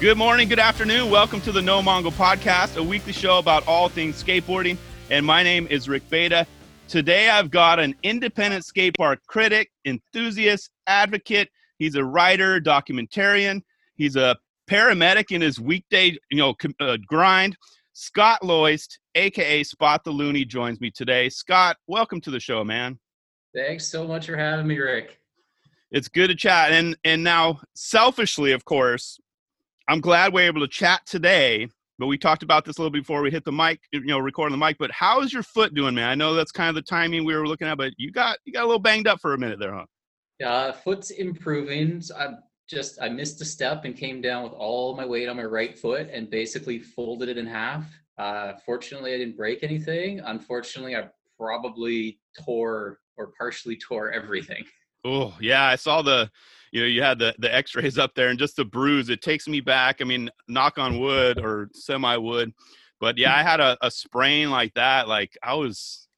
Good morning, good afternoon. Welcome to the No Mongo Podcast, a weekly show about all things skateboarding. And my name is Rick Beta. Today I've got an independent skate park critic, enthusiast, advocate. He's a writer, documentarian. He's a paramedic in his weekday, you know, uh, grind. Scott Loist, aka Spot the Looney, joins me today. Scott, welcome to the show, man. Thanks so much for having me, Rick. It's good to chat. And and now, selfishly, of course, I'm glad we're able to chat today. But we talked about this a little before we hit the mic, you know, recording the mic. But how is your foot doing, man? I know that's kind of the timing we were looking at, but you got you got a little banged up for a minute there, huh? Yeah, foot's improving. So I just I missed a step and came down with all my weight on my right foot and basically folded it in half. Uh, fortunately, I didn't break anything. Unfortunately, I probably tore or partially tore everything. Oh yeah, I saw the you know you had the the x-rays up there and just the bruise it takes me back i mean knock on wood or semi wood but yeah i had a, a sprain like that like i was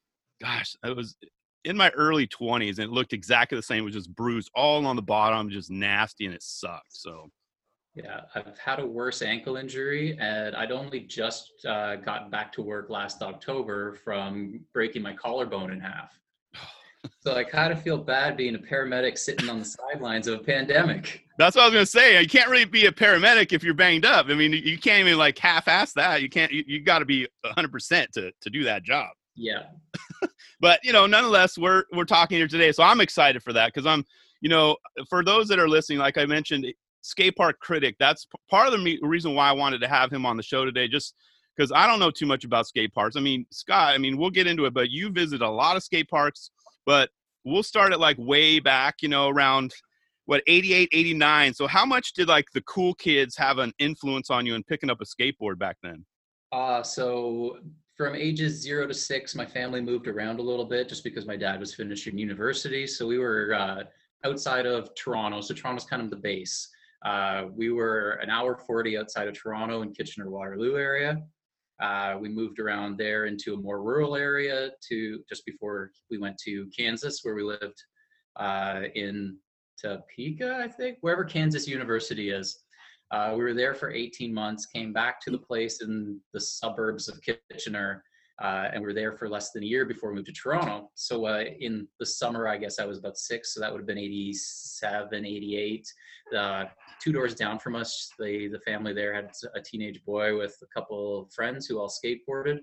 gosh i was in my early 20s and it looked exactly the same it was just bruised all on the bottom just nasty and it sucked so. Yeah i've had a worse ankle injury and i'd only just uh, got back to work last october from breaking my collarbone in half so I kind of feel bad being a paramedic sitting on the sidelines of a pandemic. That's what I was gonna say. You can't really be a paramedic if you're banged up. I mean, you can't even like half-ass that. You can't. You, you got to be 100 percent to to do that job. Yeah. but you know, nonetheless, we're we're talking here today, so I'm excited for that because I'm, you know, for those that are listening, like I mentioned, skate park critic. That's part of the reason why I wanted to have him on the show today. Just because I don't know too much about skate parks. I mean, Scott. I mean, we'll get into it, but you visit a lot of skate parks but we'll start at like way back, you know, around what 88, 89. So how much did like the cool kids have an influence on you in picking up a skateboard back then? Uh, so from ages zero to six, my family moved around a little bit just because my dad was finishing university. So we were uh, outside of Toronto. So Toronto's kind of the base. Uh, we were an hour 40 outside of Toronto in Kitchener Waterloo area. Uh, we moved around there into a more rural area to just before we went to Kansas, where we lived uh, in Topeka, I think, wherever Kansas University is. Uh, we were there for 18 months, came back to the place in the suburbs of Kitchener, uh, and we were there for less than a year before we moved to Toronto. So uh, in the summer, I guess I was about six, so that would have been 87, 88. Uh, two doors down from us, the the family there had a teenage boy with a couple of friends who all skateboarded,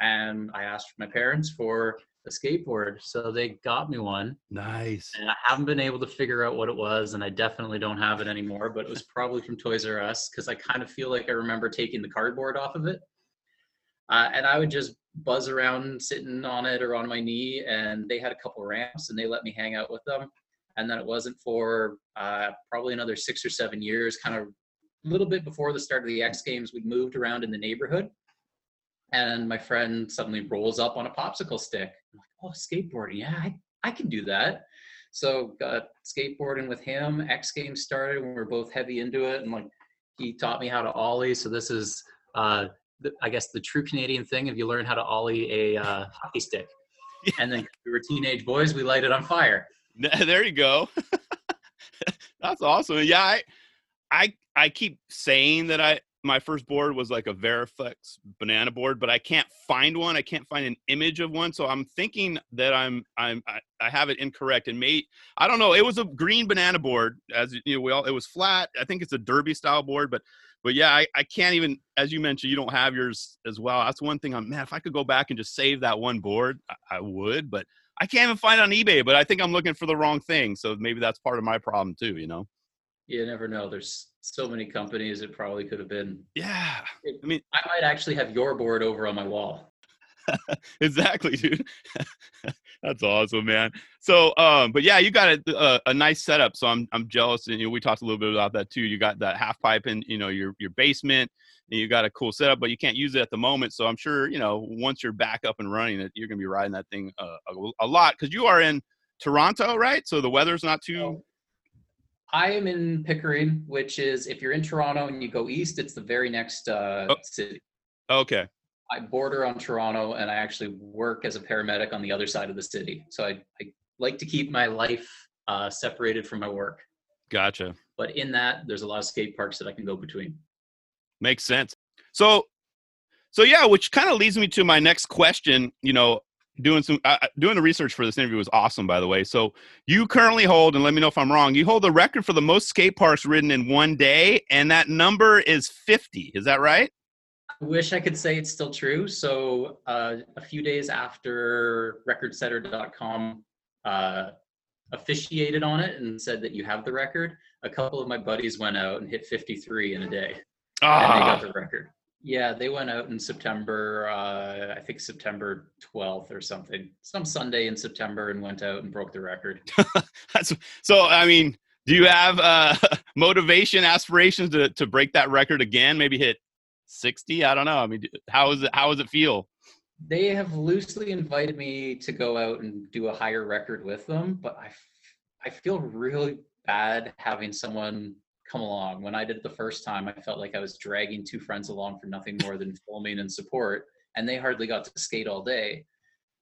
and I asked my parents for a skateboard, so they got me one. Nice. And I haven't been able to figure out what it was, and I definitely don't have it anymore. But it was probably from Toys R Us because I kind of feel like I remember taking the cardboard off of it, uh, and I would just buzz around sitting on it or on my knee, and they had a couple ramps, and they let me hang out with them. And then it wasn't for uh, probably another six or seven years kind of a little bit before the start of the x games we moved around in the neighborhood. And my friend suddenly rolls up on a popsicle stick. I'm like oh skateboarding yeah I, I can do that. So got skateboarding with him. X games started when we were both heavy into it and like he taught me how to ollie so this is uh, the, i guess the true canadian thing if you learn how to ollie a uh, hockey stick and then we were teenage boys we light it on fire there you go. That's awesome. Yeah, I, I, I keep saying that I my first board was like a Variflex banana board, but I can't find one. I can't find an image of one, so I'm thinking that I'm I'm I, I have it incorrect. And mate, I don't know. It was a green banana board, as you know. We all it was flat. I think it's a derby style board, but but yeah, I, I can't even as you mentioned, you don't have yours as well. That's one thing. I'm man, if I could go back and just save that one board, I, I would. But I can't even find it on eBay, but I think I'm looking for the wrong thing. So maybe that's part of my problem too, you know? You never know. There's so many companies it probably could have been. Yeah. I mean, I might actually have your board over on my wall. exactly, dude. That's awesome, man. So, um, but yeah, you got a, a, a, nice setup. So I'm I'm jealous, and you know, we talked a little bit about that too. You got that half pipe in, you know, your your basement and you got a cool setup, but you can't use it at the moment. So I'm sure you know once you're back up and running, it you're gonna be riding that thing uh, a, a, lot because you are in Toronto, right? So the weather's not too. I am in Pickering, which is if you're in Toronto and you go east, it's the very next uh, oh. city. Okay. I border on Toronto, and I actually work as a paramedic on the other side of the city. So I, I like to keep my life uh, separated from my work. Gotcha. But in that, there's a lot of skate parks that I can go between. Makes sense. So, so yeah, which kind of leads me to my next question. You know, doing some uh, doing the research for this interview was awesome, by the way. So, you currently hold, and let me know if I'm wrong. You hold the record for the most skate parks ridden in one day, and that number is 50. Is that right? I wish I could say it's still true. So, uh, a few days after RecordSetter.com uh, officiated on it and said that you have the record, a couple of my buddies went out and hit 53 in a day, and they got Ah, the record. Yeah, they went out in September, uh, I think September 12th or something, some Sunday in September, and went out and broke the record. that's, so, I mean, do you have uh, motivation, aspirations to to break that record again? Maybe hit 60? I don't know. I mean, how is it? How does it feel? They have loosely invited me to go out and do a higher record with them, but I, I feel really bad having someone come along. When I did it the first time, I felt like I was dragging two friends along for nothing more than filming and support, and they hardly got to skate all day.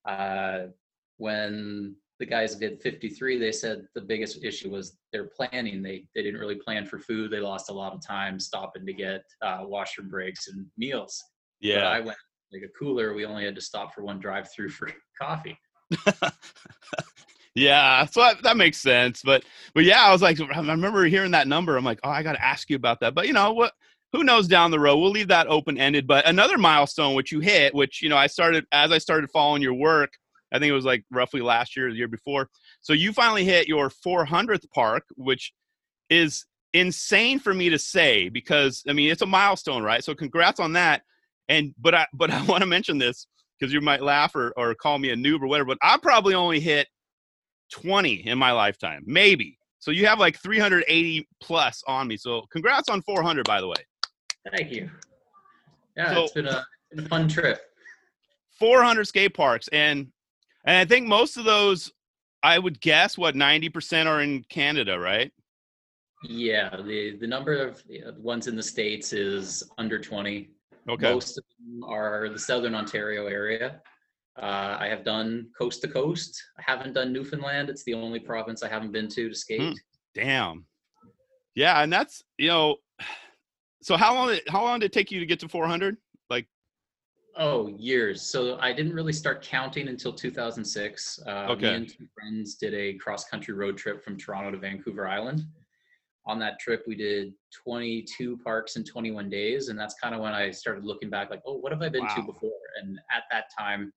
Uh, when the guys did 53, they said the biggest issue was their planning. They they didn't really plan for food. They lost a lot of time stopping to get uh, washroom breaks and meals. But Yeah. I went like a cooler. We only had to stop for one drive through for coffee. yeah, so that, that makes sense. But but yeah, I was like, I remember hearing that number. I'm like, oh, I got to ask you about that. But you know what? Who knows down the road? We'll leave that open ended. But another milestone which you hit, which you know, I started as I started following your work. I think it was like roughly last year, or the year before. So you finally hit your 400th park, which is insane for me to say because I mean it's a milestone, right? So congrats on that. And but I but I want to mention this because you might laugh or, or call me a noob or whatever, but I probably only hit 20 in my lifetime, maybe. So you have like 380 plus on me. So congrats on 400, by the way. Thank you. Yeah, So- it's been a, been a fun trip. 400 skate parks, and and I think most of those, I would guess, what 90% are in Canada, right? Yeah, the the number of ones in the states is under 20. Okay. Most of them are the southern Ontario area. Uh, I have done coast to coast. I haven't done Newfoundland. It's the only province I haven't been to to skate. Hmm. Damn. Yeah, and that's you know. So how long? Did, how long did it take you to get to 400? Like, Oh, years. So I didn't really start counting until 2006. Uh, Okay. Me and two friends did a cross country road trip from Toronto to Vancouver Island. On that trip, we did 22 parks in 21 days. And that's kind of when I started looking back, like, oh, what have I been to before? And at that time,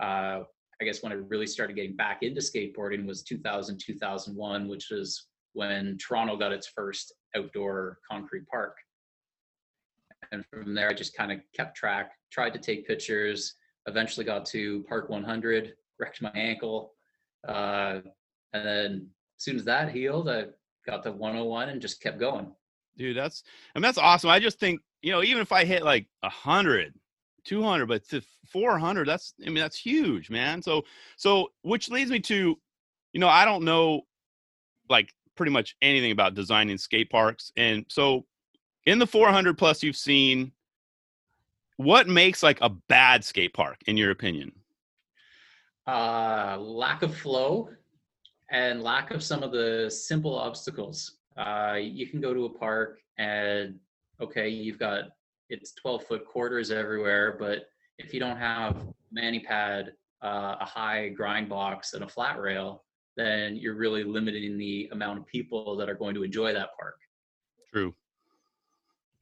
uh, I guess when I really started getting back into skateboarding was 2000, 2001, which was when Toronto got its first outdoor concrete park and from there i just kind of kept track tried to take pictures eventually got to park 100 wrecked my ankle uh, and then as soon as that healed i got to 101 and just kept going dude, that's and that's awesome. I just think you know even if I hit like 100, 200, but to 400, that's I mean that's huge, man. So so which leads me to, you know, I don't know like pretty much anything about designing skate parks, and so in the 400 plus you've seen, what makes like a bad skate park in your opinion? uh, lack of flow and lack of some of the simple obstacles. Uh, you can go to a park and okay, you've got it's 12 foot quarters everywhere, but if you don't have manny pad, uh, a high grind box, and a flat rail, then you're really limiting the amount of people that are going to enjoy that park. True.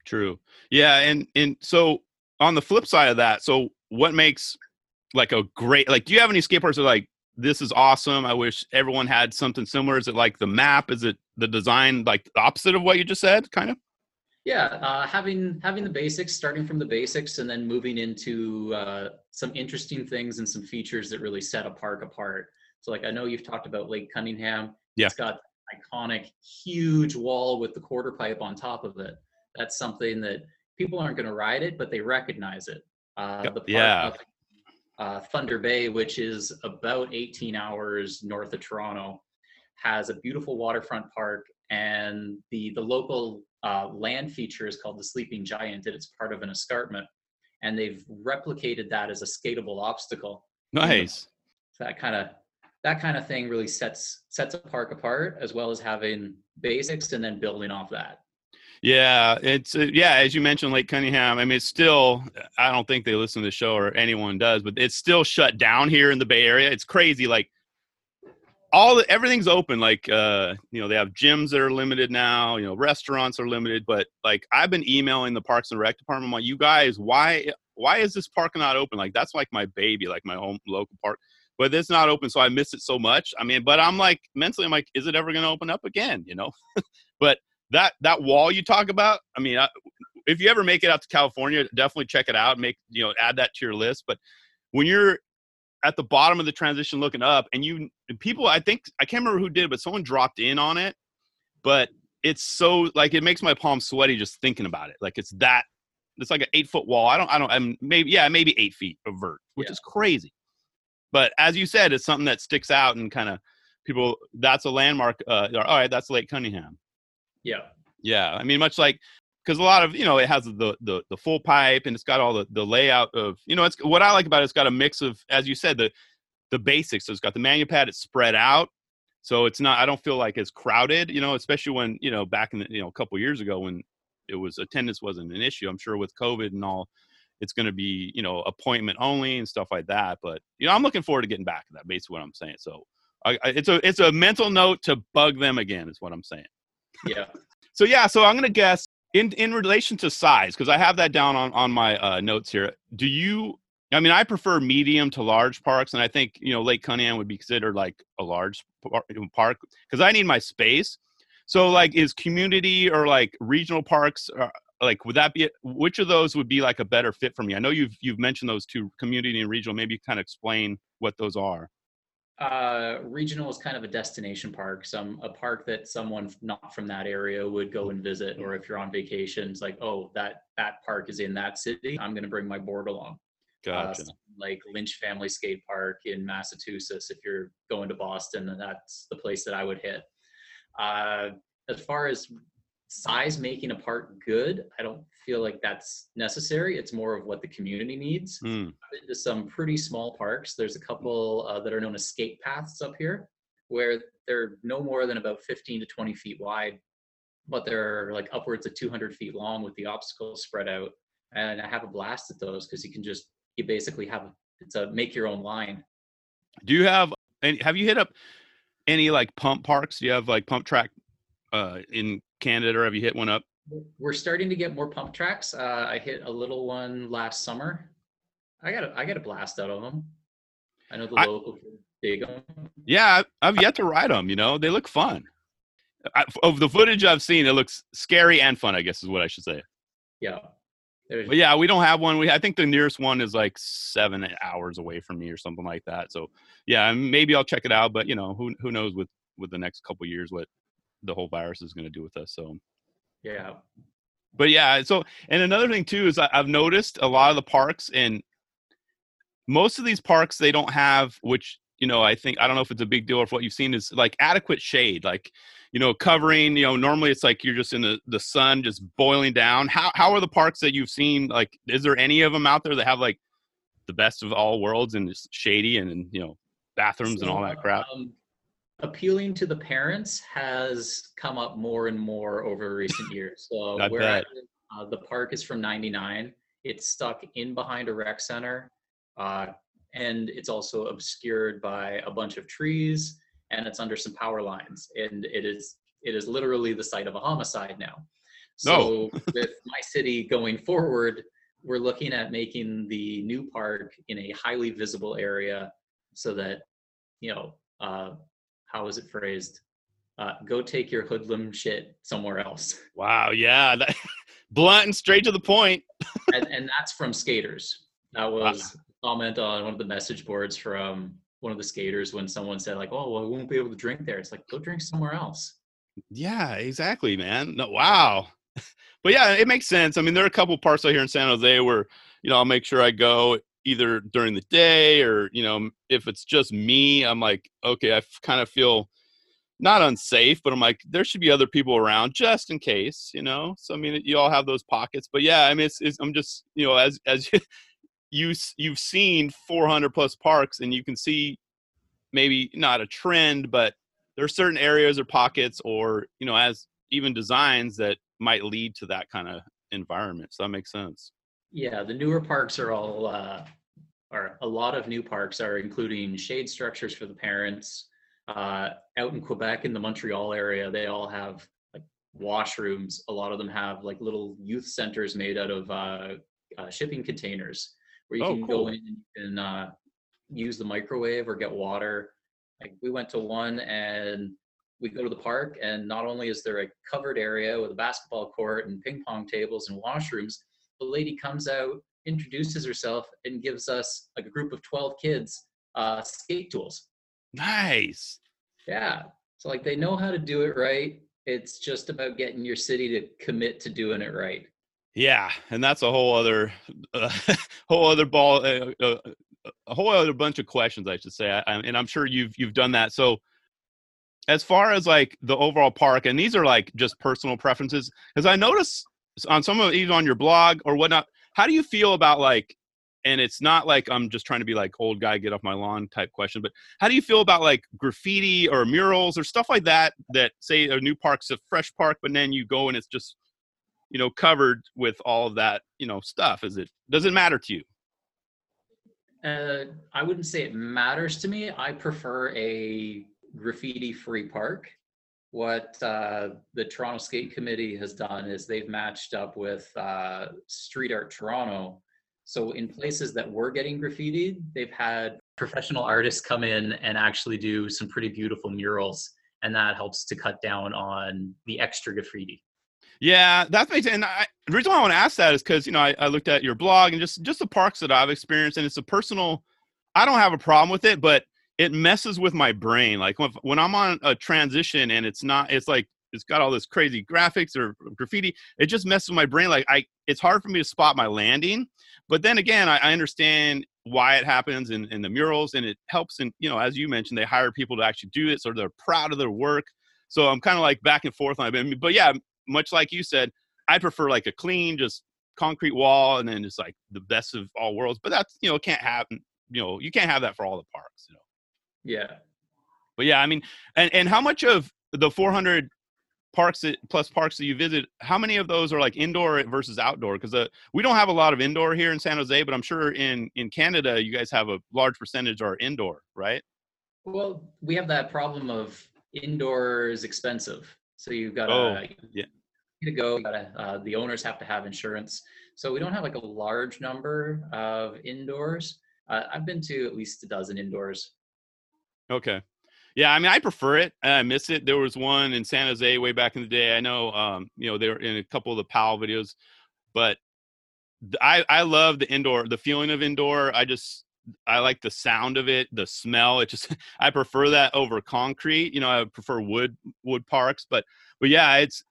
True. Yeah, and and so on the flip side of that, so what makes like a great like do you have any skate parks that are like this is awesome. I wish everyone had something similar. Is it like the map? Is it the design like the opposite of what you just said, kind of? Yeah, uh, having having the basics, starting from the basics, and then moving into uh, some interesting things and some features that really set a park apart. So, like I know you've talked about Lake Cunningham. Yeah. It's got iconic, huge wall with the quarter pipe on top of it. That's something that people aren't going to ride it, but they recognize it. Uh, the park Yeah. up, uh, Thunder Bay, which is about 18 hours north of Toronto, has a beautiful waterfront park, and the the local uh, land feature is called the Sleeping Giant, and it's part of an escarpment, and they've replicated that as a skatable obstacle. Nice. So that kind of that kind of thing really sets sets a park apart, as well as having basics and then building off that. Yeah, it's uh, yeah, as you mentioned, Lake Cunningham. I mean, it's still. I don't think they listen to the show or anyone does, but it's still shut down here in the Bay Area. It's crazy. Like all the, everything's open. Like uh, you know, they have gyms that are limited now. You know, restaurants are limited. But like I've been emailing the Parks and Rec department. Like, you guys, why why is this park not open? Like that's like my baby, like my home local park. But it's not open, so I miss it so much. I mean, but I'm like mentally, I'm like, is it ever going to open up again? You know, but that that wall you talk about i mean I, if you ever make it out to california definitely check it out make you know add that to your list but when you're at the bottom of the transition looking up and you people i think i can't remember who did but someone dropped in on it but it's so like it makes my palms sweaty just thinking about it like it's that it's like an eight foot wall i don't i don't i'm maybe yeah maybe eight feet of vert which yeah. is crazy but as you said it's something that sticks out and kind of people that's a landmark uh, all right that's lake cunningham yeah. Yeah. I mean, much like because a lot of you know it has the, the the full pipe and it's got all the the layout of you know it's what I like about it, it's got a mix of as you said the the basics. So it's got the manu pad, it's spread out, so it's not. I don't feel like it's crowded. You know, especially when you know back in the, you know a couple years ago when it was attendance wasn't an issue. I'm sure with COVID and all, it's going to be you know appointment only and stuff like that. But you know, I'm looking forward to getting back to that. Basically, what I'm saying. So I, I, it's a it's a mental note to bug them again. Is what I'm saying yeah. So yeah, so I'm gonna guess in in relation to size because I have that down on on my uh, notes here. Do you? I mean, I prefer medium to large parks, and I think you know Lake Cunningham would be considered like a large park because I need my space. So like, is community or like regional parks? Uh, like, would that be which of those would be like a better fit for me? I know you've you've mentioned those two, community and regional. Maybe kind of explain what those are uh, regional is kind of a destination park, some a park that someone not from that area would go and visit, or if you're on vacation, it's like, oh, that that park is in that city. I'm going to bring my board along. Uh, gotcha. Uh, like Lynch Family Skate Park in Massachusetts. If you're going to Boston, that's the place that I would hit. Uh, as far as size making a park good, I don't feel like that's necessary. It's more of what the community needs. Mm. I've been to some pretty small parks. There's a couple uh, that are known as skate paths up here, where they're no more than about 15 to 20 feet wide, but they're like upwards of 200 feet long with the obstacles spread out. And I have a blast at those because you can just you basically have it's a make your own line. Do you have any? Have you hit up any like pump parks? Do you have like pump track uh, in Canada, or have you hit one up? We're starting to get more pump tracks. Uh, I hit a little one last summer. I got a, I got a blast out of them. I know the I, local dig them. Yeah, I've yet to ride them. You know, they look fun. I, of the footage I've seen, it looks scary and fun. I guess is what I should say. Yeah. There's, but yeah, we don't have one. We I think the nearest one is like seven hours away from me or something like that. So yeah, maybe I'll check it out. But you know, who who knows with with the next couple years what the whole virus is going to do with us. So, yeah. But yeah, so and another thing too is I've noticed a lot of the parks and most of these parks they don't have which you know I think I don't know if it's a big deal or if what you've seen is like adequate shade, like you know covering. You know normally it's like you're just in the, the sun just boiling down. How how are the parks that you've seen? Like, is there any of them out there that have like the best of all worlds and it's shady and, and you know bathrooms so, and all that crap? Um, appealing to the parents has come up more and more over recent years. So where uh, the park is from 99, it's stuck in behind a rec center. Uh, and it's also obscured by a bunch of trees and it's under some power lines. And it is it is literally the site of a homicide now. So no. with my city going forward, we're looking at making the new park in a highly visible area so that you know uh, how was it phrased? Uh, go take your hoodlum shit somewhere else. Wow, yeah, that, blunt and straight to the point. and, and, that's from skaters. That was wow. comment on one of the message boards from one of the skaters when someone said like, "Oh, well, we won't be able to drink there." It's like, go drink somewhere else. Yeah, exactly, man. No, wow. but yeah, it makes sense. I mean, there are a couple parts out here in San Jose where you know I'll make sure I go either during the day or you know if it's just me i'm like okay i kind of feel not unsafe but i'm like there should be other people around just in case you know so i mean you all have those pockets but yeah i mean it's, it's i'm just you know as as you you've seen 400 plus parks and you can see maybe not a trend but there are certain areas or pockets or you know as even designs that might lead to that kind of environment. So that makes sense. Yeah, the newer parks are all, uh, are a lot of new parks are including shade structures for the parents. Uh, out in Quebec, in the Montreal area, they all have like washrooms. A lot of them have like little youth centers made out of uh, uh, shipping containers where you Oh, can cool. go in and you can uh, use the microwave or get water. Like we went to one and we go to the park and not only is there a covered area with a basketball court and ping pong tables and washrooms, the lady comes out, introduces herself, and gives us a group of 12 kids uh, skate tools. Nice. Yeah. So like they know how to do it right. It's just about getting your city to commit to doing it right. Yeah, and that's a whole other, uh, whole other ball, uh, uh, a whole other bunch of questions, I should say. I, I- and I'm sure you've you've done that. So, as far as like the overall park, and these are like just personal preferences, because I notice on some of even on your blog or whatnot. How do you feel about like? And it's not like I'm just trying to be like old guy get off my lawn type question, but how do you feel about like graffiti or murals or stuff like that? That say a new park's a fresh park, but then you go and it's just you know covered with all of that you know stuff is it does it matter to you Uh, I wouldn't say it matters to me. I prefer a graffiti-free park. What uh, the Toronto Skate Committee has done is they've matched up with uh, Street Art Toronto. So in places that were getting graffitied, they've had professional artists come in and actually do some pretty beautiful murals, and that helps to cut down on the extra graffiti. yeah that makes and I, the reason why i want to ask that is because you know I, I looked at your blog and just just the parks that i've experienced and it's a personal i don't have a problem with it but it messes with my brain like when, i'm on a transition and it's not it's like it's got all this crazy graphics or graffiti it just messes with my brain like i it's hard for me to spot my landing but then again i, I understand why it happens in, in the murals and it helps and you know as you mentioned they hire people to actually do it so they're proud of their work so i'm kind of like back and forth on it but yeah much like you said i prefer like a clean just concrete wall and then just like the best of all worlds but that's you know can't happen you know you can't have that for all the parks you know Yeah. but yeah i mean and and how much of the 400 parks that, plus parks that you visit how many of those are like indoor versus outdoor because uh, we don't have a lot of indoor here in san jose but i'm sure in in canada you guys have a large percentage are indoor right Well, we have that problem of indoor is expensive. So you've got to Oh, yeah. to go. Gotta, uh, the owners have to have insurance. So we don't have like a large number of indoors. Uh, I've been to at least a dozen indoors. Okay. Yeah, I mean, I prefer it. I miss it. There was one in San Jose way back in the day. I know, um, you know, they were in a couple of the PAL videos, but I I love the indoor, the feeling of indoor. I just I like the sound of it, the smell. It just I prefer that over concrete. You know, I prefer wood wood parks, but but yeah, it's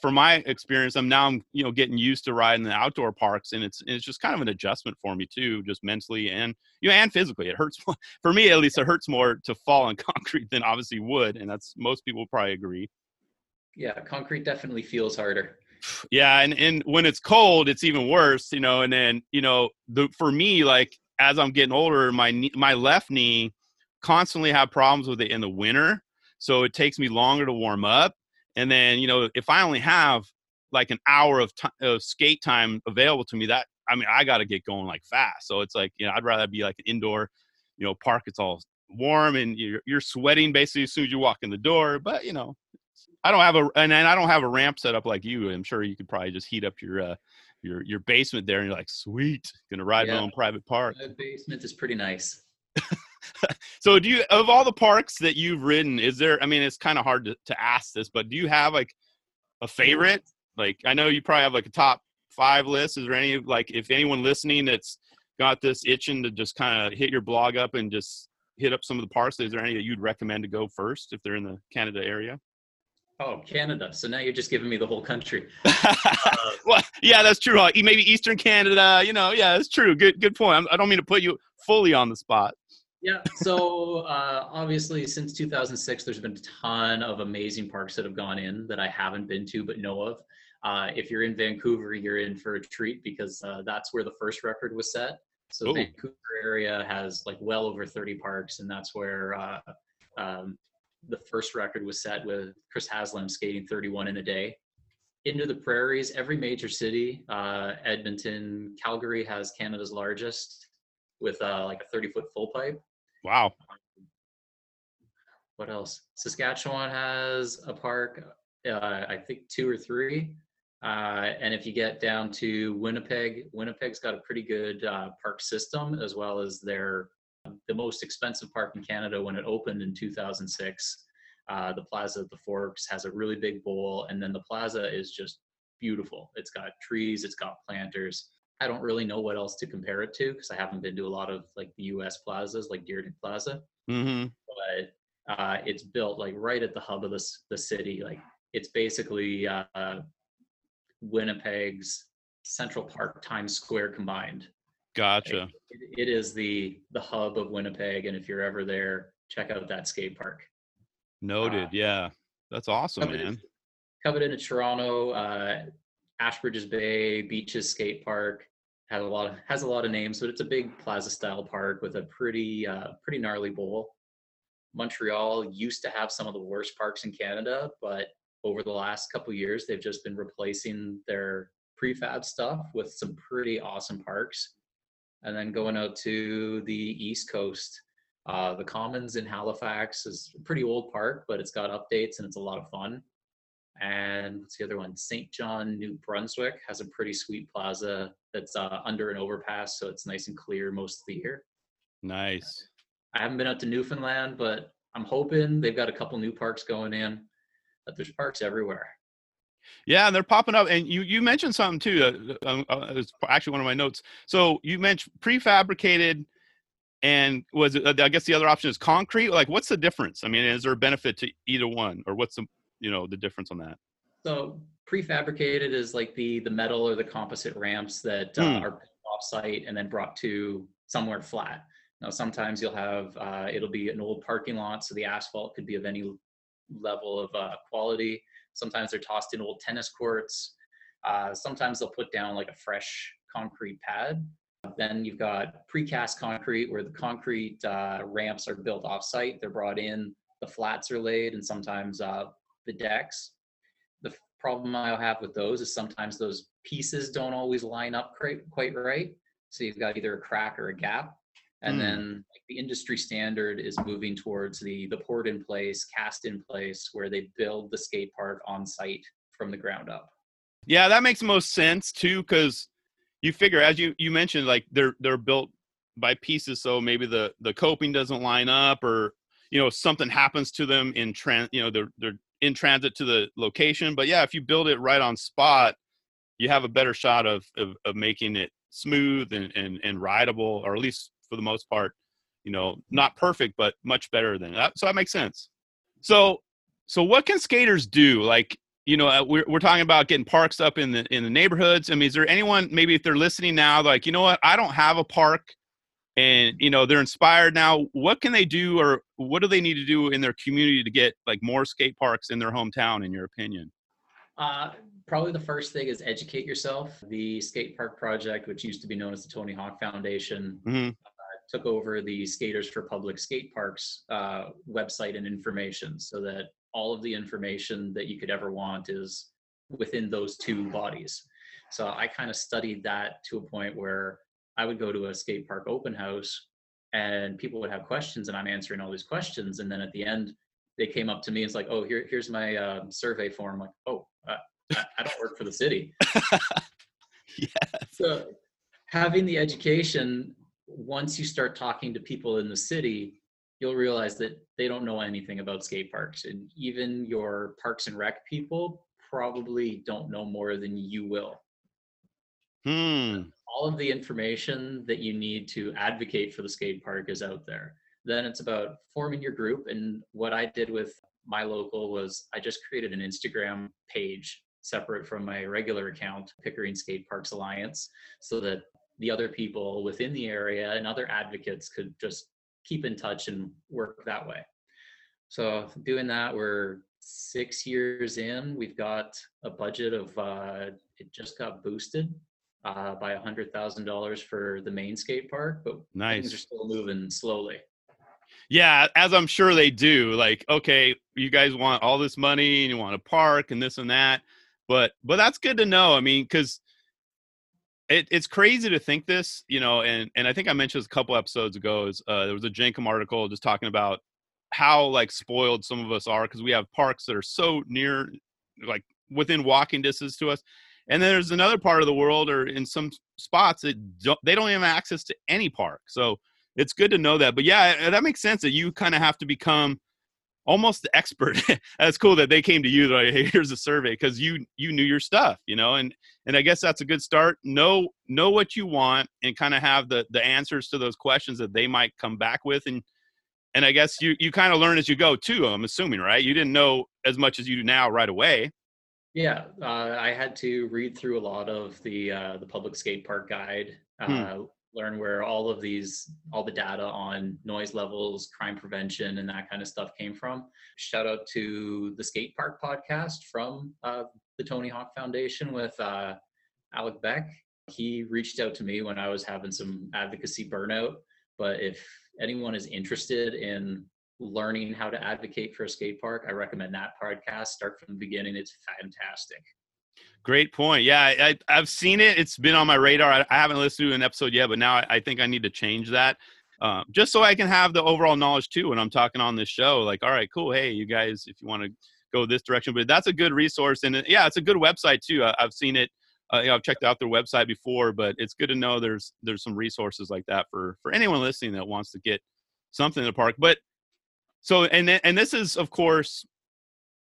for my experience. I'm now I'm you know getting used to riding the outdoor parks, and it's it's just kind of an adjustment for me too, just mentally and you know and physically. It hurts more for me at least. It hurts more to fall on concrete than obviously wood, and that's most people probably agree. Yeah, concrete definitely feels harder. Yeah, and and when it's cold, it's even worse, you know. And then you know, the for me, like as I'm getting older, my knee, my left knee constantly have problems with it in the winter, so it takes me longer to warm up. And then you know, if I only have like an hour of, ti of skate time available to me, that I mean, I got to get going like fast. So it's like you know, I'd rather be like an indoor, you know, park. It's all warm and you're you're sweating basically as soon as you walk in the door. But you know, I don't have a and then I don't have a ramp set up like you. I'm sure you could probably just heat up your uh your your basement there and you're like, sweet, gonna ride my own private park. The basement is pretty nice. So do you of all the parks that you've ridden, is there I mean it's kind of hard to, to ask this, but do you have like a favorite? Like I know you probably have like a top five list. Is there any like if anyone listening that's got this itching to just kind of hit your blog up and just hit up some of the parks, is there any that you'd recommend to go first if they're in the Canada area? Oh, Canada. So now you're just giving me the whole country. well, yeah, that's true. Uh, maybe Eastern Canada. You know, yeah, that's true. Good, good point. I'm, I don't mean to put you fully on the spot. Yeah. So uh, obviously, since 2006, there's been a ton of amazing parks that have gone in that I haven't been to but know of. Uh, if you're in Vancouver, you're in for a treat because uh, that's where the first record was set. So the Ooh. Vancouver area has like well over 30 parks, and that's where uh, um, the first record was set with Chris Haslam skating 31 in a day. into the prairies. Every major city, uh, Edmonton, Calgary has Canada's largest with uh, like a 30 foot full pipe. Wow. What else? Saskatchewan has a park, uh, I think two or three. Uh, and if you get down to Winnipeg, Winnipeg's got a pretty good uh, park system, as well as their the most expensive park in Canada when it opened in 2006. Uh, the Plaza at the Forks has a really big bowl, and then the plaza is just beautiful. It's got trees, it's got planters. I don't really know what else to compare it to because I haven't been to a lot of like the U.S. plazas, like Deerden Plaza. Mm-hmm. But uh, it's built like right at the hub of the the city. Like it's basically uh, Winnipeg's Central Park, Times Square combined. Gotcha. Like, it, it is the the hub of Winnipeg, and if you're ever there, check out that skate park. Noted. Uh, yeah, that's awesome, coveted, man. Coveted in Toronto, uh, Ashbridges Bay Beaches Skate Park has a lot of has a lot of names, but it's a big plaza style park with a pretty uh, pretty gnarly bowl. Montreal used to have some of the worst parks in Canada, but over the last couple years, they've just been replacing their prefab stuff with some pretty awesome parks. And then going out to the East Coast, uh, the Commons in Halifax is a pretty old park, but it's got updates and it's a lot of fun. And what's the other one? St. John, New Brunswick has a pretty sweet plaza that's uh, under an overpass, so it's nice and clear most of the year. Nice. I haven't been out to Newfoundland, but I'm hoping they've got a couple new parks going in. But there's parks everywhere. Yeah, and they're popping up. And you you mentioned something too. Uh, uh, uh it's actually one of my notes. So you mentioned prefabricated, and was it, I guess the other option is concrete. Like, what's the difference? I mean, is there a benefit to either one, or what's the you know the difference on that? So prefabricated is like the the metal or the composite ramps that uh, hmm. are off site and then brought to somewhere flat. Now sometimes you'll have uh, it'll be an old parking lot, so the asphalt could be of any level of uh, quality. Sometimes they're tossed in old tennis courts. Uh, sometimes they'll put down like a fresh concrete pad. Then you've got precast concrete where the concrete uh, ramps are built off-site. They're brought in, the flats are laid, and sometimes uh, the decks. The problem I'll have with those is sometimes those pieces don't always line up quite, quite right. So you've got either a crack or a gap. And mm. then like, the industry standard is moving towards the the poured in place, cast in place, where they build the skate park on site from the ground up. Yeah, that makes most sense too, because you figure as you you mentioned, like they're they're built by pieces, so maybe the the coping doesn't line up, or you know something happens to them in trans, you know they're they're in transit to the location. But yeah, if you build it right on spot, you have a better shot of of, of making it smooth and, and and rideable, or at least for the most part, you know, not perfect, but much better than that. So that makes sense. So, so what can skaters do? Like, you know, uh, we're, we're talking about getting parks up in the in the neighborhoods. I mean, is there anyone maybe if they're listening now, like, you know what, I don't have a park, and you know they're inspired now. What can they do, or what do they need to do in their community to get like more skate parks in their hometown? In your opinion? Uh, probably the first thing is educate yourself. The skate park project, which used to be known as the Tony Hawk Foundation, mm-hmm took over the Skaters for Public Skate Parks uh, website and information so that all of the information that you could ever want is within those two bodies. So I kind of studied that to a point where I would go to a skate park open house and people would have questions and I'm answering all these questions. And then at the end, they came up to me and it's like, oh, here, here's my uh, survey form. like, oh, uh, I, I don't work for the city. yeah. So having the education once you start talking to people in the city, you'll realize that they don't know anything about skate parks. And even your parks and rec people probably don't know more than you will. Hmm. All of the information that you need to advocate for the skate park is out there. Then it's about forming your group. And what I did with my local was I just created an Instagram page separate from my regular account, Pickering Skate Parks Alliance, so that the other people within the area and other advocates could just keep in touch and work that way. So doing that, we're six years in. We've got a budget of uh, it just got boosted uh, by a hundred thousand dollars for the main skate park, but nice. things are still moving slowly. Yeah, as I'm sure they do. Like, okay, you guys want all this money and you want a park and this and that but but that's good to know. I mean, because it, it's crazy to think this, you know, and and I think I mentioned this a couple episodes ago. Is uh, there was a Jenkem article just talking about how like spoiled some of us are because we have parks that are so near, like within walking distance to us, and then there's another part of the world or in some spots that don't, they don't have access to any park. So it's good to know that. But yeah, uh, that makes sense that you kind of have to become almost the expert. that's cool that they came to you. Like, hey, here's a survey because you you knew your stuff, you know, and and I guess that's a good start. Know know what you want and kind of have the the answers to those questions that they might come back with, and and I guess you you kind of learn as you go too. I'm assuming, right? You didn't know as much as you do now right away. Yeah, uh, I had to read through a lot of the uh, the public skate park guide. Hmm. Uh, hmm learn where all of these all the data on noise levels crime prevention and that kind of stuff came from shout out to the skate park podcast from uh, the tony hawk foundation with uh, alec beck he reached out to me when i was having some advocacy burnout but if anyone is interested in learning how to advocate for a skate park i recommend that podcast start from the beginning it's fantastic Great point. Yeah, I, have seen it. It's been on my radar. I, I, haven't listened to an episode yet, but now I, I think I need to change that, uh, just so I can have the overall knowledge too when I'm talking on this show. Like, all right, cool. Hey, you guys, if you want to go this direction, but that's a good resource, and yeah, it's a good website too. I, have seen it. Uh, you know, I've checked out their website before, but it's good to know there's there's some resources like that for for anyone listening that wants to get something in the park. But so and and this is of course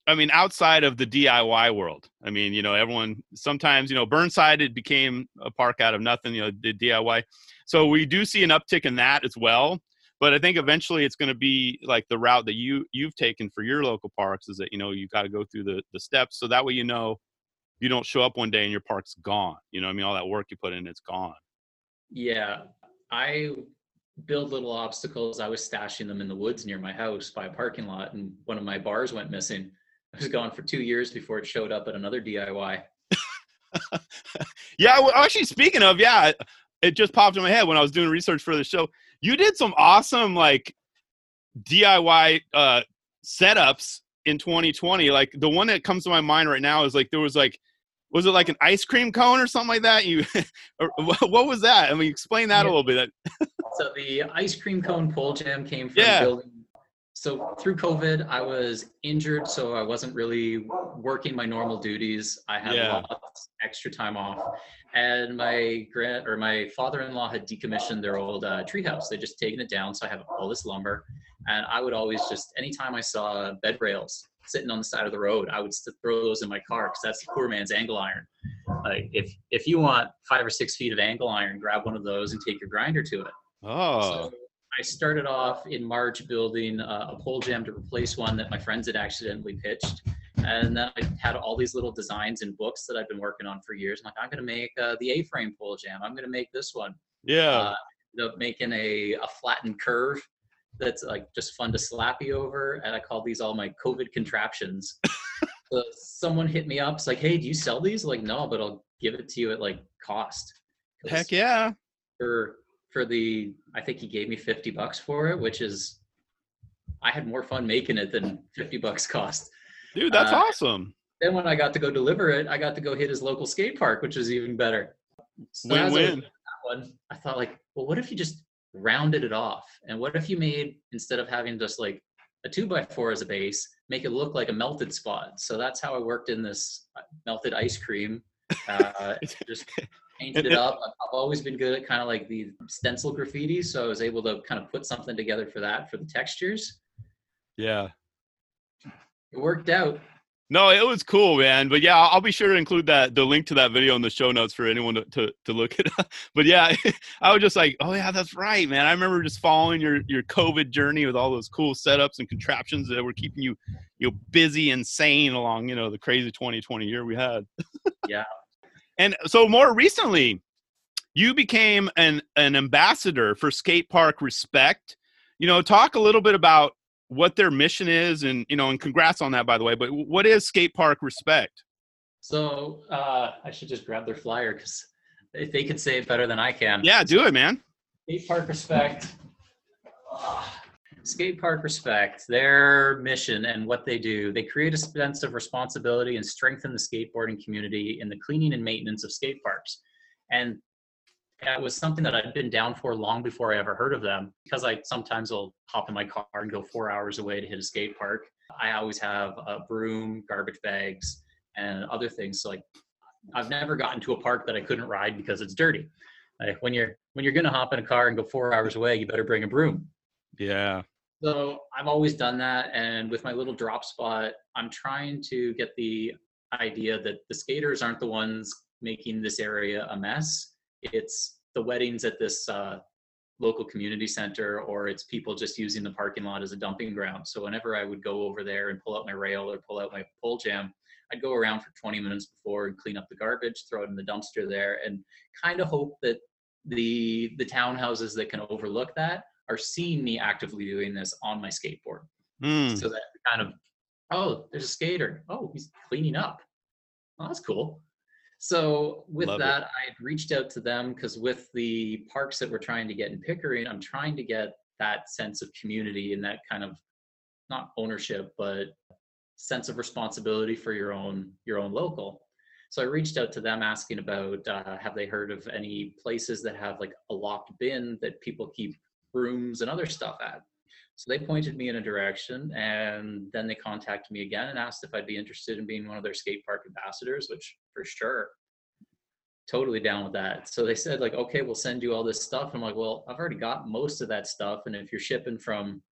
I mean, outside of the DIY world, I mean, you know, everyone sometimes, you know, Burnside it became a park out of nothing, you know, the DIY. So we do see an uptick in that as well. But I think eventually it's going to be like the route that you you've taken for your local parks is that you know you've got to go through the the steps so that way you know you don't show up one day and your park's gone. You know, I mean, all that work you put in, it's gone. Yeah, I build little obstacles. I was stashing them in the woods near my house by a parking lot, and one of my bars went missing it was gone for two years before it showed up at another DIY. yeah, well, actually, speaking of, yeah, it just popped in my head when I was doing research for the show. You did some awesome like DIY uh, setups in 2020. Like the one that comes to my mind right now is like there was like was it like an ice cream cone or something like that? You, or what was that? I mean, explain that yeah. a little bit. so the ice cream cone pole jam came from yeah. building so through COVID, I was injured, so I wasn't really working my normal duties. I had yeah. lots extra time off, and my grand or my father-in-law had decommissioned their old uh, treehouse. They just taken it down, so I have all this lumber, and I would always just anytime I saw bed rails sitting on the side of the road, I would throw those in my car because that's the poor man's angle iron. Like if if you want five or six feet of angle iron, grab one of those and take your grinder to it. Oh. So, I started off in March building uh, a pole jam to replace one that my friends had accidentally pitched. And then I had all these little designs and books that I've been working on for years. I'm like, I'm going to make uh, the A-frame pole jam. I'm going to make this one. Yeah. Uh, ended up making a, a flattened curve that's like just fun to slap you over. And I call these all my COVID contraptions. so someone hit me up. It's like, hey, do you sell these? Like, no, but I'll give it to you at like cost. Heck yeah. For for the I think he gave me 50 bucks for it, which is I had more fun making it than 50 bucks cost. Dude, that's uh, awesome. Then when I got to go deliver it, I got to go hit his local skate park, which was even better. So win win. One, I thought like, well, what if you just rounded it off? And what if you made instead of having just like a two by four as a base, make it look like a melted spot? So that's how I worked in this uh, melted ice cream. Uh, just painted it up. I've always been good at kind of like the stencil graffiti, so I was able to kind of put something together for that for the textures. Yeah, it worked out. No, it was cool, man. But yeah, I'll be sure to include that the link to that video in the show notes for anyone to, to, to look at. But yeah, I was just like, oh yeah, that's right, man. I remember just following your your COVID journey with all those cool setups and contraptions that were keeping you you know busy and sane along you know the crazy 2020 year we had. yeah, and so more recently, you became an an ambassador for Skate Park Respect. You know, talk a little bit about what their mission is, and you know, and congrats on that, by the way. But what is Skate Park Respect? So uh, I should just grab their flyer because if they could say it better than I can. Yeah, do it, man. Skate Park Respect. Skate Park Respect, their mission and what they do, they create a sense of responsibility and strengthen the skateboarding community in the cleaning and maintenance of skate parks. And that was something that I'd been down for long before I ever heard of them because I sometimes will hop in my car and go four hours away to hit a skate park. I always have a broom, garbage bags, and other things. So like I've never gotten to a park that I couldn't ride because it's dirty. Like when you're when you're gonna hop in a car and go four hours away, you better bring a broom. Yeah. So I've always done that. And with my little drop spot, I'm trying to get the idea that the skaters aren't the ones making this area a mess. It's the weddings at this uh, local community center, or it's people just using the parking lot as a dumping ground. So whenever I would go over there and pull out my rail or pull out my pole jam, I'd go around for 20 minutes before and clean up the garbage, throw it in the dumpster there, and kind of hope that the the townhouses that can overlook that are seeing me actively doing this on my skateboard. Mm. So that kind of, oh, there's a skater. Oh, he's cleaning up. Oh, that's cool. So with Love it. that, I had reached out to them because with the parks that we're trying to get in Pickering, I'm trying to get that sense of community and that kind of not ownership, but sense of responsibility for your own your own local. So I reached out to them asking about uh, have they heard of any places that have like a locked bin that people keep brooms and other stuff at. So they pointed me in a direction and then they contacted me again and asked if I'd be interested in being one of their skate park ambassadors, which for sure. Totally down with that. So they said, like, okay, we'll send you all this stuff. I'm like, well, I've already got most of that stuff. And if you're shipping from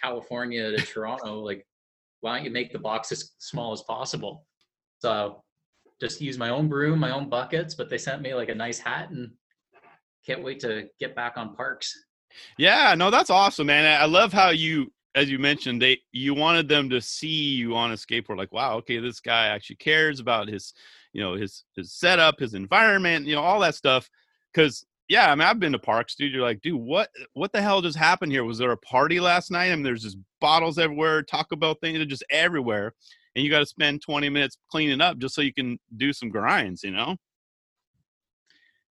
California to Toronto, like, why don't you make the box as small as possible? So just use my own broom, my own buckets, but they sent me like a nice hat and can't wait to get back on parks. Yeah, no, that's awesome, man. I love how you, as you mentioned, they you wanted them to see you on a skateboard. Like, wow, okay, this guy actually cares about his, you know, his his setup, his environment, you know, all that stuff. Because yeah, I mean, I've been to parks, dude. You're like, dude, what what the hell just happened here? Was there a party last night? I mean, there's just bottles everywhere, Taco Bell things are just everywhere, and you got to spend 20 minutes cleaning up just so you can do some grinds, you know?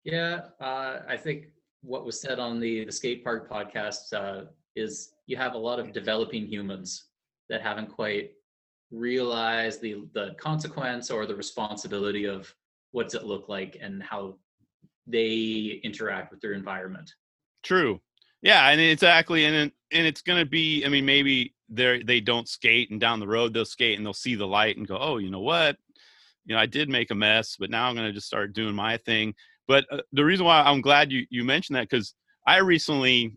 Yeah, uh, I think what was said on the the skate park podcast uh, is you have a lot of developing humans that haven't quite realized the the consequence or the responsibility of what's it look like and how they interact with their environment. True. Yeah, and exactly, and and it's gonna be. I mean, maybe they they don't skate, and down the road they'll skate, and they'll see the light and go, oh, you know what? You know, I did make a mess, but now I'm gonna just start doing my thing. But uh, the reason why I'm glad you you mentioned that because I recently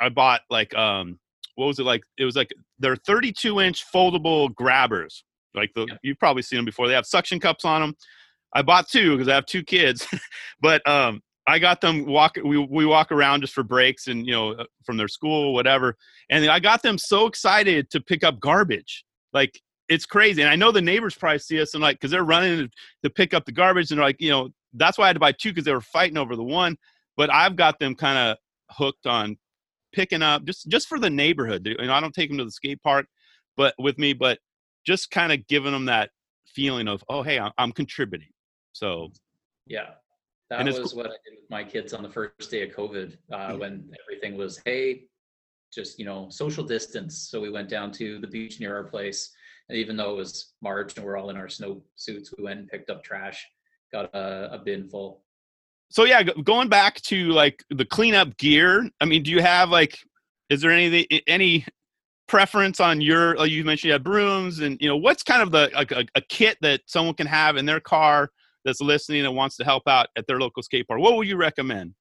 I bought like um what was it like? It was like they're 32 inch foldable grabbers. Like the Yeah. you've probably seen them before. They have suction cups on them. I bought two because I have two kids, but um I got them walk. We we walk around just for breaks and you know uh, from their school, whatever. And I got them so excited to pick up garbage. Like it's crazy. And I know the neighbors probably see us and like because they're running to, to pick up the garbage and they're like you know that's why I had to buy two because they were fighting over the one. But I've got them kind of hooked on picking up just just for the neighborhood. You know, I don't take them to the skate park, but with me, but just kind of giving them that feeling of oh hey I'm, I'm contributing. So Yeah. That was what I did with my kids on the first day of COVID uh, Mhm. when everything was, hey, just, you know, social distance. So we went down to the beach near our place. And even though it was March and we're all in our snow suits, we went and picked up trash, got a, a bin full. so yeah, going back to like the cleanup gear. I mean, do you have like, is there any any preference on your? Like you mentioned, you had brooms, and you know, what's kind of the like a, a kit that someone can have in their car that's listening and wants to help out at their local skate park? What would you recommend?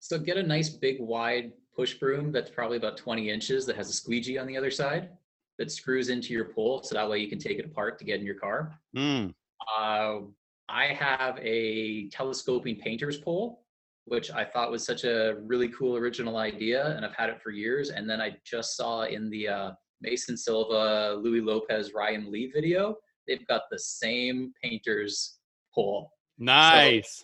So get a nice big wide push broom that's probably about 20 inches that has a squeegee on the other side that screws into your pole. So that way you can take it apart to get in your car. Mm, Uh, I have a telescoping painter's pole, which I thought was such a really cool original idea, and I've had it for years. And then I just saw in the uh, Mason Silva, Louie Lopez, Ryan Lee video, they've got the same painter's pole. nice.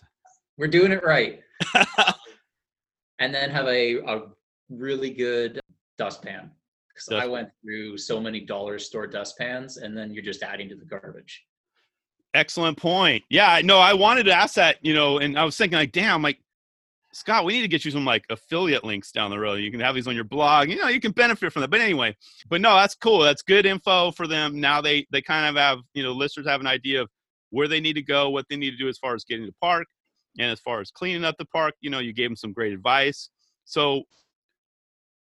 We're doing it right. and then have a, a really good dustpan. Because I went through so many dollar store dustpans, and then you're just adding to the garbage. Excellent point. Yeah, no, I wanted to ask that, you know, and I was thinking like, damn, like Scott, we need to get you some like affiliate links down the road. You can have these on your blog. You know, you can benefit from that. But anyway, but no, that's cool. That's good info for them. Now they they kind of have you know listeners have an idea of where they need to go, what they need to do as far as getting to the park, and as far as cleaning up the park. You know, you gave them some great advice. So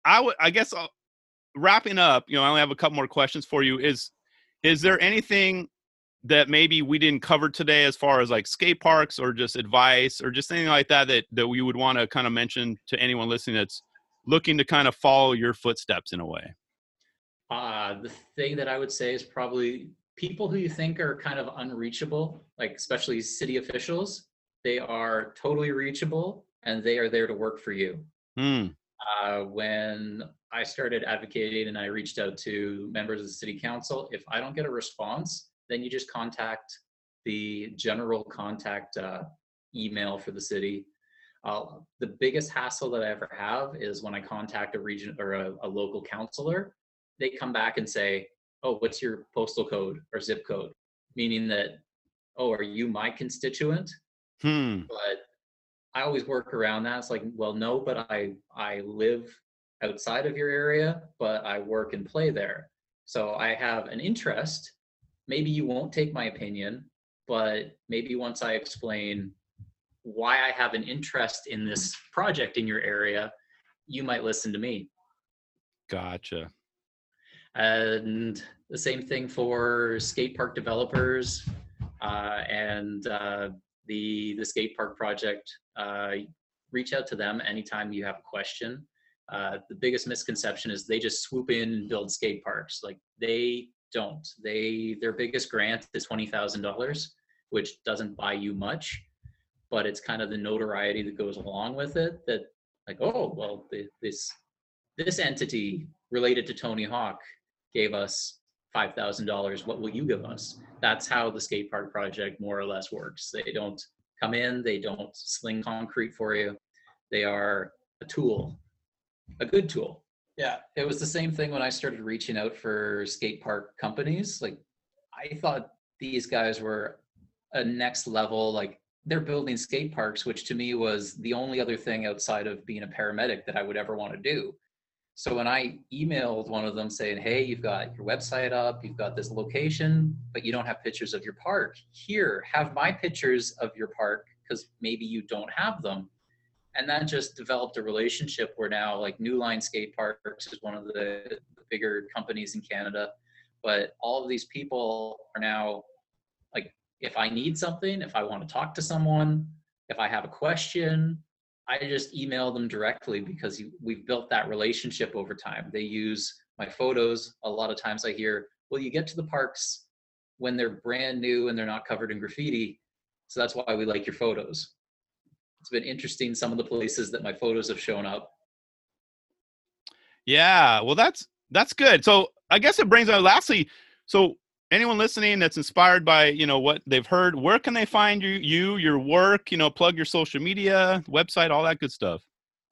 I would, I guess, I'll, uh, wrapping up. You know, I only have a couple more questions for you. Is is there anything that maybe we didn't cover today as far as like skate parks or just advice or just anything like that that, that we would want to kind of mention to anyone listening that's looking to kind of follow your footsteps in a way? Uh, the thing that I would say is probably people who you think are kind of unreachable, like especially city officials, they are totally reachable and they are there to work for you. Hmm. Uh, when I started advocating and I reached out to members of the city council, if I don't get a response, then you just contact the general contact uh, email for the city. Uh, the biggest hassle that I ever have is when I contact a region or a, a local councilor, they come back and say, "Oh, what's your postal code or zip code?" Meaning that, "Oh, are you my constituent?" Hmm. But I always work around that. It's like, well, no, but I I live outside of your area, but I work and play there. So I have an interest maybe you won't take my opinion, but maybe once I explain why I have an interest in this project in your area, you might listen to me. Gotcha. And the same thing for skate park developers uh, and uh, the the skate park project. Uh, reach out to them anytime you have a question. Uh, the biggest misconception is they just swoop in and build skate parks. Like they don't. They their biggest grant is twenty thousand dollars, which doesn't buy you much, but it's kind of the notoriety that goes along with it. That like, oh well, the, this this entity related to Tony Hawk gave us five thousand dollars. What will you give us? That's how the skate park project more or less works. They don't come in. They don't sling concrete for you. They are a tool, a good tool yeah, it was the same thing when I started reaching out for skate park companies. Like, I thought these guys were a next level, like, they're building skate parks, which to me was the only other thing outside of being a paramedic that I would ever want to do. So when I emailed one of them saying, Hey, you've got your website up, you've got this location, but you don't have pictures of your park. Here, have my pictures of your park because maybe you don't have them and that just developed a relationship where now like New Line Skate Parks is one of the, the bigger companies in Canada, but all of these people are now like if I need something, if I want to talk to someone, if I have a question, I just email them directly because we've built that relationship over time. They use my photos. A lot of times I hear, well, you get to the parks when they're brand new and they're not covered in graffiti. So that's why we like your photos it's been interesting some of the places that my photos have shown up. Yeah, well, that's that's good. So I guess it brings out lastly. So anyone listening that's inspired by you know what they've heard, where can they find you, you, your work? You know, plug your social media, website, all that good stuff.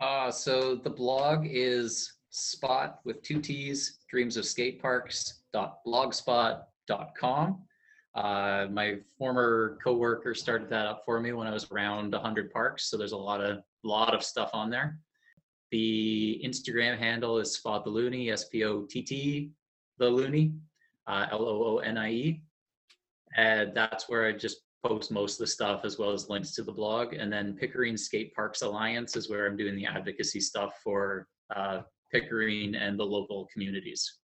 Uh, so the blog is spot with two T's, dreams Uh, my former coworker started that up for me when I was around 100 parks, so there's a lot of lot of stuff on there. The Instagram handle is Spot the Looney, S P O T T the Looney, uh, L O O N I E, and that's where I just post most of the stuff as well as links to the blog. And then Pickering Skate Parks Alliance is where I'm doing the advocacy stuff for uh, Pickering and the local communities.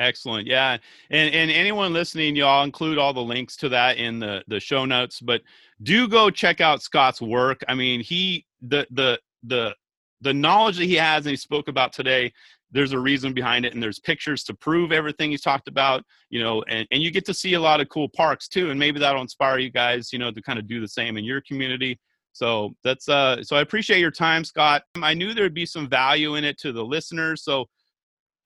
Excellent. Yeah. And and anyone listening, y'all include all the links to that in the the show notes, but do go check out Scott's work. I mean, he the the the the knowledge that he has and he spoke about today, there's a reason behind it and there's pictures to prove everything he's talked about, you know, and and you get to see a lot of cool parks too and maybe that'll inspire you guys, you know, to kind of do the same in your community. So that's uh so I appreciate your time, Scott. I knew there'd be some value in it to the listeners, so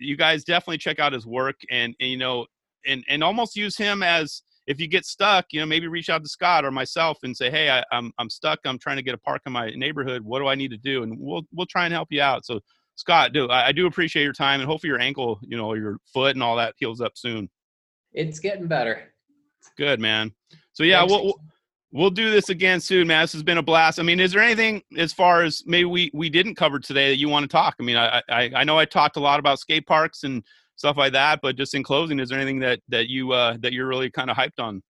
you guys definitely check out his work and, and you know and and almost use him as if you get stuck, you know, maybe reach out to Scott or myself and say, "Hey, I, am I'm, I'm stuck. I'm trying to get a park in my neighborhood. What do I need to do?" And we'll we'll try and help you out. So, Scott, do I, I do appreciate your time and hopefully your ankle, you know, your foot and all that heals up soon. It's getting better. It's good man. So yeah, we'll we'll do this again soon, man. This has been a blast. I mean, is there anything as far as maybe we we didn't cover today that you want to talk? I mean, I I, I know I talked a lot about skate parks and stuff like that, but just in closing, is there anything that that you uh, that you're really kind of hyped on?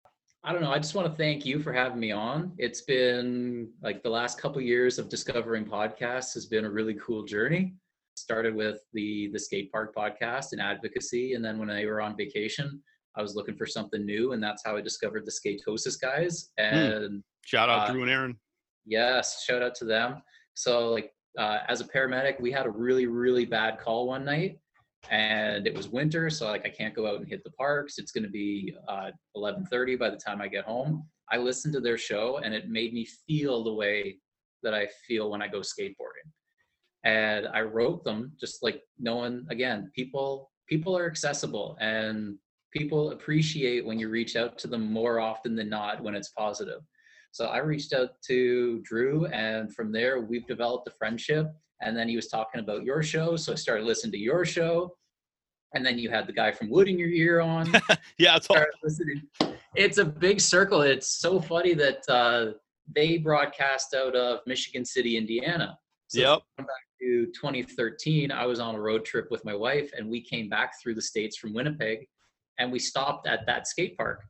I don't know. I just want to thank you for having me on. It's been like the last couple of years of discovering podcasts has been a really cool journey. Started with the the skate park podcast and advocacy, and then when I were on vacation, I was looking for something new, and that's how I discovered the Skatetosis guys. Hmm. And Shout out Uh, Drew and Aaron. yes, shout out to them. So like uh, as a paramedic, we had a really really bad call one night, and it was winter, so like I can't go out and hit the parks. It's going to be uh, 11:30 by the time I get home. I listened to their show, and it made me feel the way that I feel when I go skateboarding. And I wrote them just like knowing again, people people are accessible and people appreciate when you reach out to them more often than not when it's positive. So I reached out to Drew, and from there we've developed a friendship. And then he was talking about your show, so I started listening to your show. And then you had the guy from Wood in your ear on. Yeah, it's all, listening. It's a big circle. It's so funny that uh, they broadcast out of Michigan City, Indiana. So yep. to 2013, I was on a road trip with my wife, and we came back through the states from Winnipeg, and we stopped at that skate park.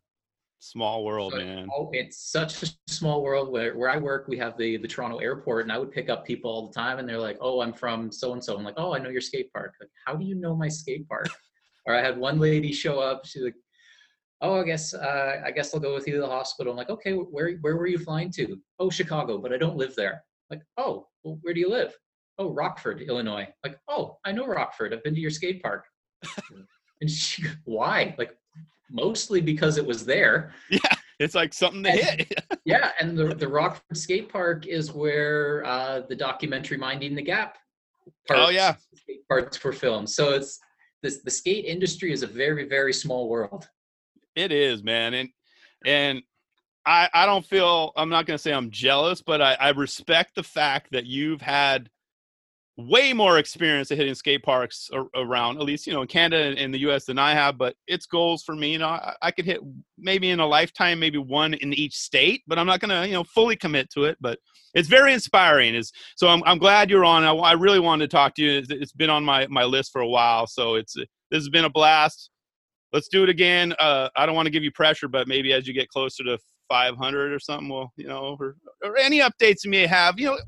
Small world, So, man. Oh, it's such a small world. Where where I work, we have the the Toronto airport, and I would pick up people all the time, and they're like, "Oh, I'm from so and so." I'm like, "Oh, I know your skate park." Like, how do you know my skate park? or I had one lady show up. She's like, "Oh, I guess uh, I guess I'll go with you to the hospital." I'm like, "Okay, where where were you flying to?" "Oh, Chicago, but I don't live there." Like, "Oh, well, where do you live?" "Oh, Rockford, Illinois." Like, "Oh, I know Rockford. I've been to your skate park." and she, why? Like, mostly because it was there. Yeah, it's like something to And- hit. Yeah, and the the Rockford Skate Park is where uh, the documentary "Minding the Gap" Oh, yeah. skate parts were filmed. So it's this the skate industry is a very very small world. It is, man, and and I I don't feel I'm not gonna say I'm jealous, but I, I respect the fact that you've had way more experience at hitting skate parks ar- around, at least you know in Canada and the U.S. than I have. But it's goals for me. You know, I, I could hit maybe in a lifetime, maybe one in each state, but I'm not gonna you know fully commit to it. But it's very inspiring. Is so I'm I'm glad you're on. I, I really wanted to talk to you. It's- it's been on my my list for a while, so it's this has been a blast let's do it again. Uh, I don't want to give you pressure, but maybe as you get closer to 500 or something, well, you know, or, or any updates you may have, you know,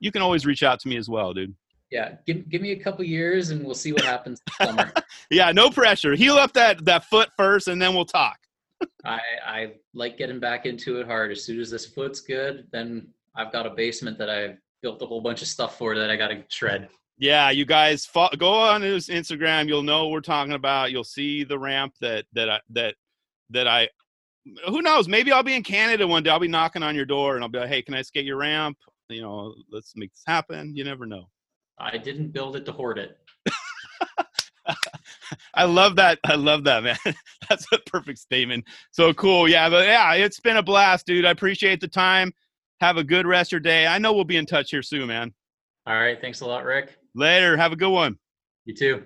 you can always reach out to me as well, dude. Yeah, give give me a couple years and we'll see what happens summer. Yeah, no pressure. Heal up that that foot first, and then we'll talk. I I like getting back into it hard. As soon as this foot's good, then I've got a basement that I've built a whole bunch of stuff for that I got to shred. Yeah, you guys fo- go on his Instagram. You'll know what we're talking about. You'll see the ramp that that I that that I. Who knows? Maybe I'll be in Canada one day. I'll be knocking on your door, and I'll be like, "Hey, can I skate your ramp? You know, let's make this happen." You never know. I didn't build it to hoard it. I love that. I love that, man. That's a perfect statement. So cool. Yeah, but yeah, it's been a blast, dude. I appreciate the time. Have a good rest of your day. I know we'll be in touch here soon, man. All right, thanks a lot, Rick. Later. Have a good one. You too.